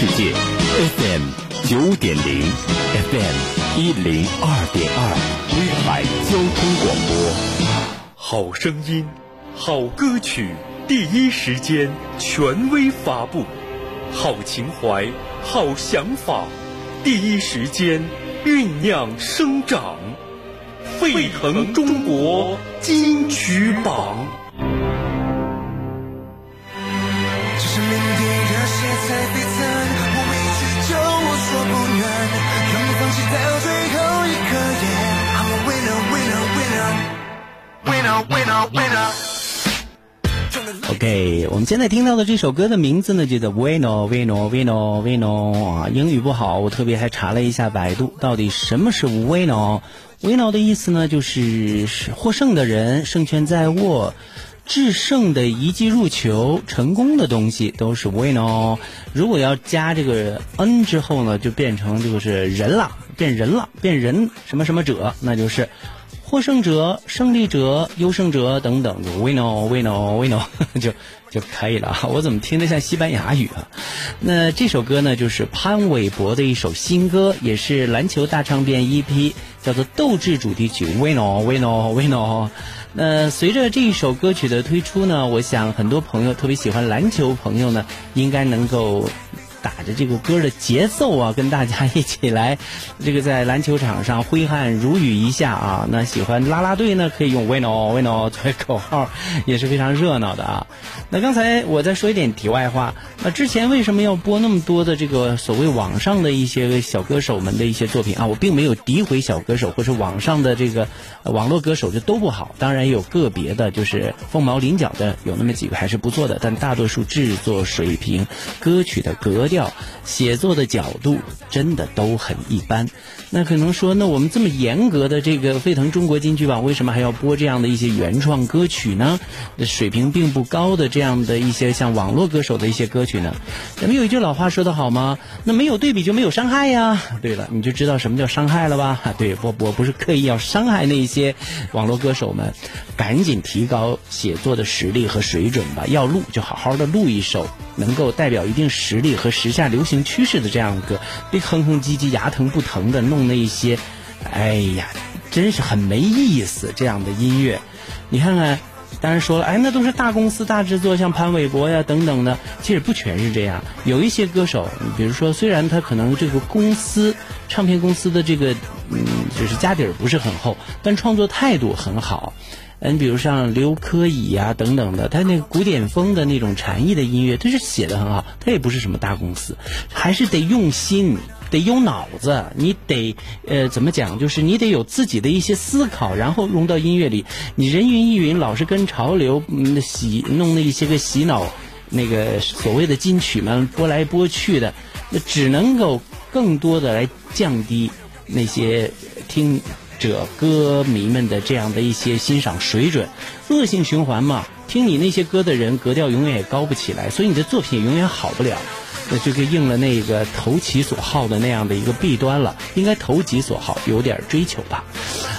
世界，FM 九点零，FM 一零二点二，威海交通广播。好声音，好歌曲，第一时间权威发布；好情怀，好想法，第一时间酝酿生长。沸腾中国金曲榜。现在听到的这首歌的名字呢，就叫 Vino Vino Vino Vino 啊。英语不好，我特别还查了一下百度，到底什么是 Vino。Vino 的意思呢，就是获胜的人，胜券在握，制胜的一记入球，成功的东西都是 Vino。如果要加这个 n 之后呢，就变成就是人了，变人了，变人什么什么者，那就是获胜者、胜利者、优胜者等等就 wino wino wino 就就可以了。我怎么听着像西班牙语啊？那这首歌呢，就是潘玮柏的一首新歌，也是篮球大唱片 EP。叫做斗志主题曲，Wino Wino Wino。那随着这一首歌曲的推出呢，我想很多朋友特别喜欢篮球朋友呢，应该能够。打着这个歌的节奏啊，跟大家一起来，这个在篮球场上挥汗如雨一下啊。那喜欢拉拉队呢，可以用 Wino Wino 作为口号，也是非常热闹的啊。那刚才我再说一点题外话，那之前为什么要播那么多的这个所谓网上的一些小歌手们的一些作品啊？我并没有诋毁小歌手或是网上的这个网络歌手就都不好，当然有个别的，就是凤毛麟角的有那么几个还是不错的，但大多数制作水平、歌曲的格。调写作的角度真的都很一般，那可能说，那我们这么严格的这个沸腾中国金曲榜，为什么还要播这样的一些原创歌曲呢？水平并不高的这样的一些像网络歌手的一些歌曲呢？咱们有一句老话说得好吗？那没有对比就没有伤害呀。对了，你就知道什么叫伤害了吧？对，我我不是刻意要伤害那些网络歌手们，赶紧提高写作的实力和水准吧。要录就好好的录一首，能够代表一定实力和。时下流行趋势的这样一个，别哼哼唧唧、牙疼不疼的弄那一些，哎呀，真是很没意思。这样的音乐，你看看，当然说了，哎，那都是大公司大制作，像潘玮柏呀等等的，其实不全是这样。有一些歌手，比如说，虽然他可能这个公司唱片公司的这个，嗯，就是家底儿不是很厚，但创作态度很好。嗯，比如像刘珂矣呀等等的，他那个古典风的那种禅意的音乐，他是写的很好。他也不是什么大公司，还是得用心，得用脑子。你得呃怎么讲？就是你得有自己的一些思考，然后融到音乐里。你人云亦云，老是跟潮流嗯洗弄那些个洗脑那个所谓的金曲们拨来拨去的，那只能够更多的来降低那些听。者歌迷们的这样的一些欣赏水准，恶性循环嘛。听你那些歌的人格调永远也高不起来，所以你的作品永远好不了。那就给应了那个投其所好的那样的一个弊端了。应该投其所好，有点追求吧。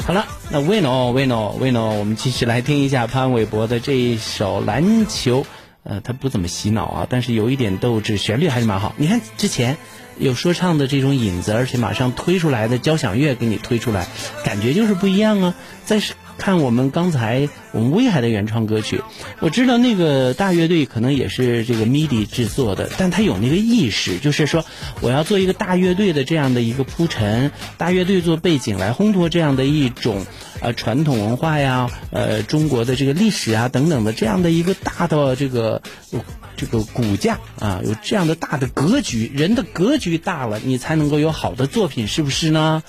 好了，那 Wino Wino Wino，我们继续来听一下潘玮柏的这一首篮球。呃，他不怎么洗脑啊，但是有一点斗志，旋律还是蛮好。你看之前。有说唱的这种影子，而且马上推出来的交响乐给你推出来，感觉就是不一样啊！在看我们刚才我们威海的原创歌曲，我知道那个大乐队可能也是这个 MIDI 制作的，但他有那个意识，就是说我要做一个大乐队的这样的一个铺陈，大乐队做背景来烘托这样的一种呃传统文化呀，呃中国的这个历史啊等等的这样的一个大的这个。这个骨架啊，有这样的大的格局，人的格局大了，你才能够有好的作品，是不是呢？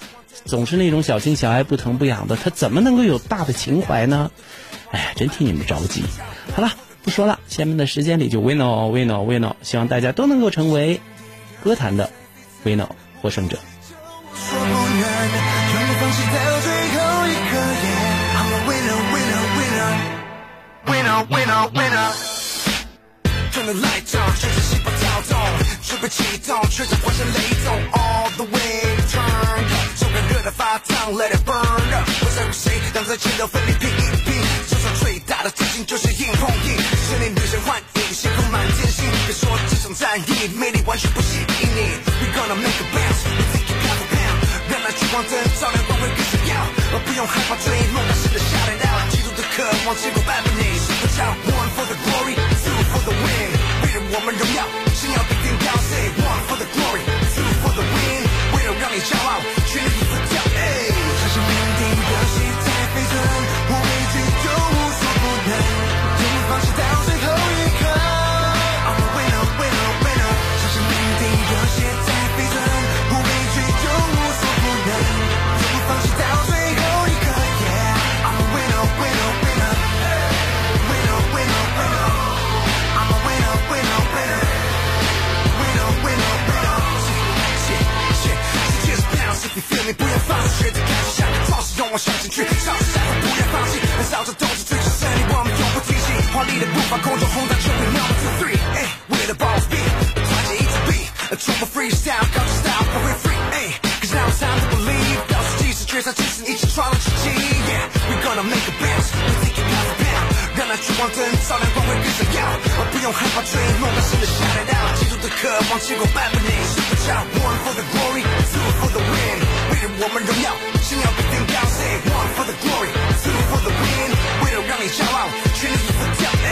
总是那种小情小爱、不疼不痒的，他怎么能够有大的情怀呢？哎呀，真替你们着急。好了，不说了，下面的时间里就 winner winner winner，希望大家都能够成为歌坛的 winner 获胜者。准备启动，吹着欢声雷动，let it burn，不在乎谁挡在前头奋力拼一拼，这场最大的自信就是硬碰硬，胜利女神幻影，星空满天星，别说这场战役，魅力完全不吸引你。We gonna make a bounce, we take it pound for pound，让那聚光灯照亮光辉更闪耀，而不用害怕追梦，大声的 shout it out，极度的渴望结果伴随你。Super child, one for the glory, two for the win，为了我们荣耀，我向前去，超时下后不要放弃，燃烧着斗志，追求胜利，我们永不停息。华丽的步伐，空中轰炸，就会 number two three，哎，we're the boss beat，团结一起 beat，充满 freestyle，高级 style 不会 free，哎，cause now it's time to believe，倒数计时，决赛计时，一起创造奇迹，yeah，we gonna make a bounce，we take it pound for pound，让那聚光灯照亮光辉更闪耀，而不用害怕追梦，大声的 shout it out，极度的渴望，结果伴随你，super child one for the glory，two for the win，我们荣耀，信仰必定高 say one for the glory，two for the win，为了让你骄傲，全力以赴跳，哎，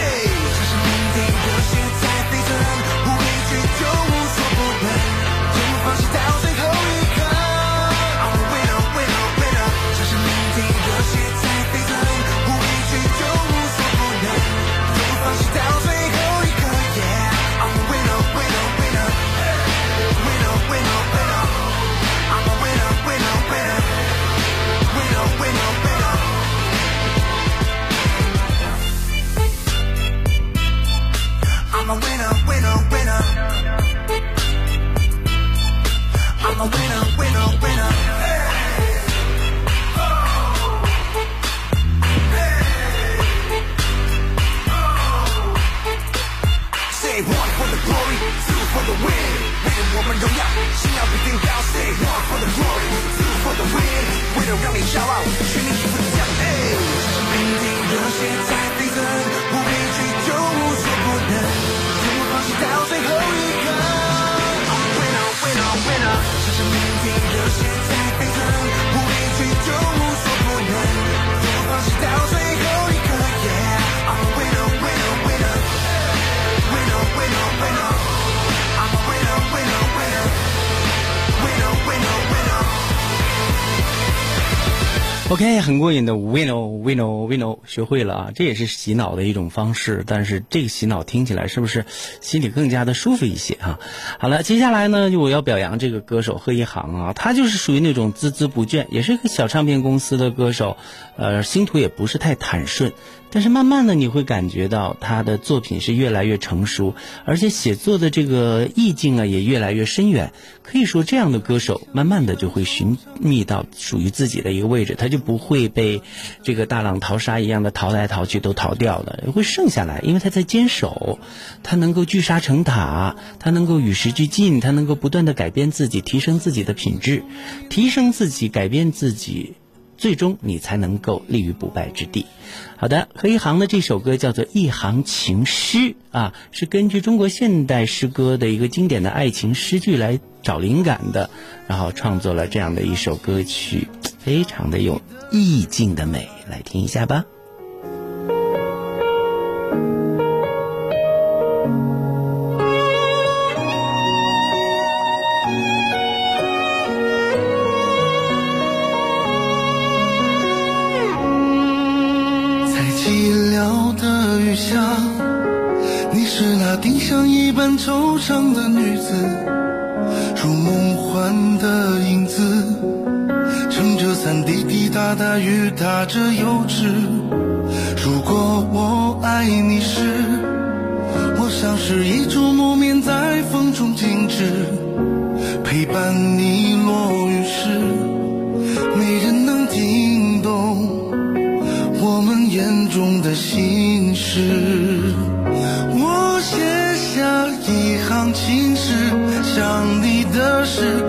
for the win. 为了我们荣耀，信仰必定高。Say one for the glory, two for the win. 为了让你骄傲，全力以赴跳。哎，像是命定热血在飞腾，不畏惧就无所不能，永不放弃到最后一刻。I'm a winner, winner, winner，像是命热血在飞腾，不畏惧就无所不能，不放弃到最后 OK，很过瘾的 Wino Wino Wino 学会了啊，这也是洗脑的一种方式。但是这个洗脑听起来是不是心里更加的舒服一些啊、好了，接下来呢，就我要表扬这个歌手贺一航啊，他就是属于那种孜孜不倦，也是一个小唱片公司的歌手，呃，星途也不是太坦顺。但是慢慢的你会感觉到他的作品是越来越成熟，而且写作的这个意境啊也越来越深远。可以说，这样的歌手慢慢的就会寻觅到属于自己的一个位置，他就不会被这个大浪淘沙一样的淘来淘去都淘掉了，会剩下来，因为他在坚守，他能够聚沙成塔，他能够与时俱进，他能够不断的改变自己，提升自己的品质，提升自己，改变自己。最终你才能够立于不败之地。好的，何一航的这首歌叫做《一行情诗》啊，是根据中国现代诗歌的一个经典的爱情诗句来找灵感的，然后创作了这样的一首歌曲，非常的有意境的美，来听一下吧。寂寥的雨下，你是那丁香一般惆怅的女子，如梦幻的影子，撑着伞滴滴答答雨打着油纸。如果我爱你时，我像是一株木棉在风中静止，陪伴你落雨时，没人能听懂。眼中的心事。我写下一行情诗，想你的事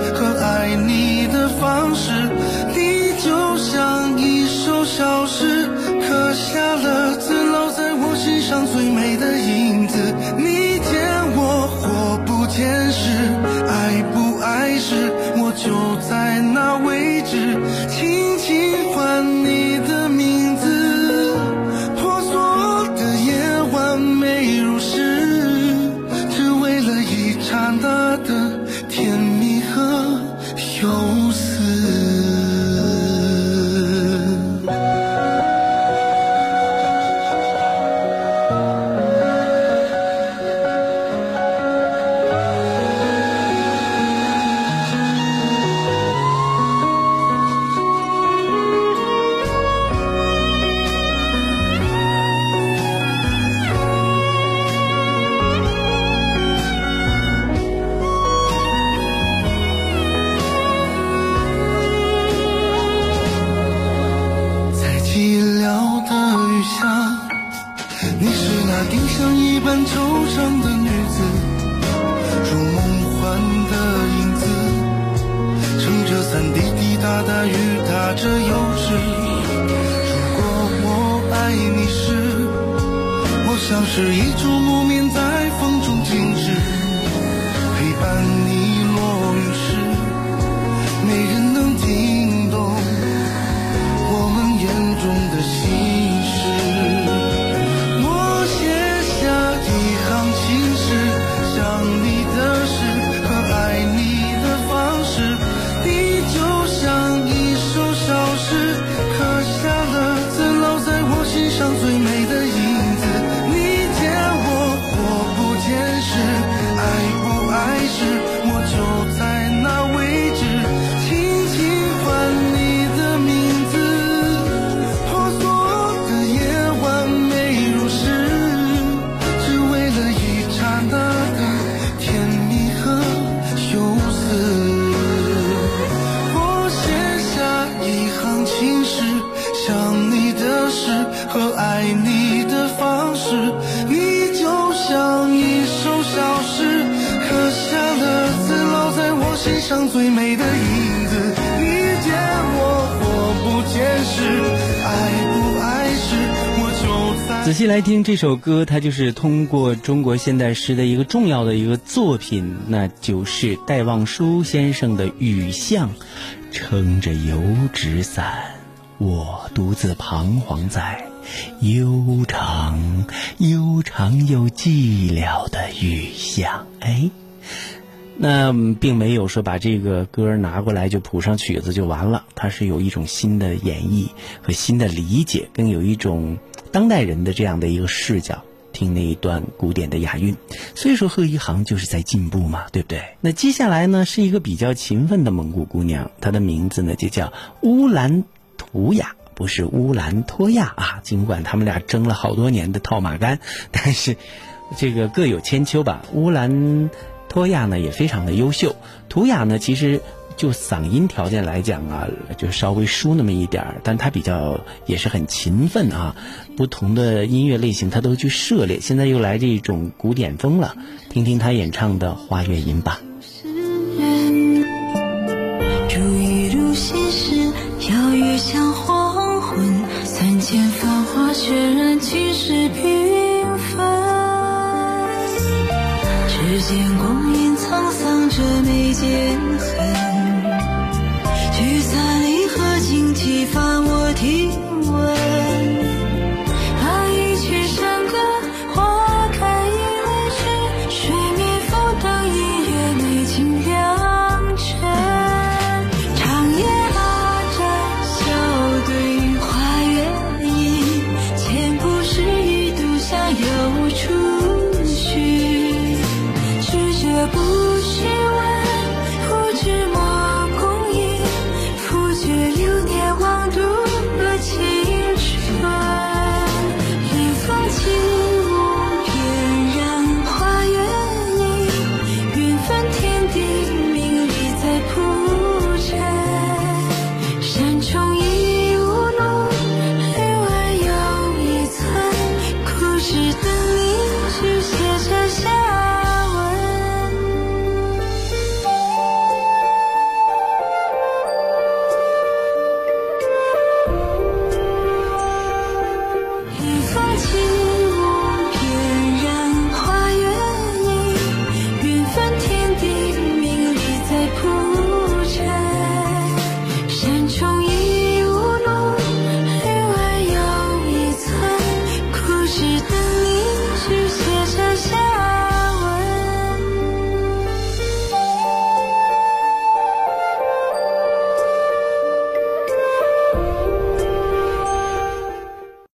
大大雨打着幼稚，如果我爱你时，我像是一株木。爱你的方式，你就像一首小诗，刻下了字，烙在我心上最美的影子。你见我或不见时，爱不爱时，我就在。仔细来听这首歌，它就是通过中国现代诗的一个重要的一个作品，那就是戴望舒先生的《雨巷》，撑着油纸伞，我独自彷徨在悠长、悠长又寂寥的雨巷。哎。那并没有说把这个歌拿过来就谱上曲子就完了，它是有一种新的演绎和新的理解，更有一种当代人的这样的一个视角。听那一段古典的雅韵，所以说贺一航就是在进步嘛，对不对？那接下来呢是一个比较勤奋的蒙古姑娘，她的名字呢就叫乌兰图雅，不是乌兰托娅啊。尽管他们俩争了好多年的套马杆，但是这个各有千秋吧。乌兰。托亚呢也非常的优秀，图雅呢其实就嗓音条件来讲啊，就稍微输那么一点儿，但他比较也是很勤奋啊，不同的音乐类型他都去涉猎。现在又来这种古典风了，听听他演唱的《花月吟》吧。繁华渲染气势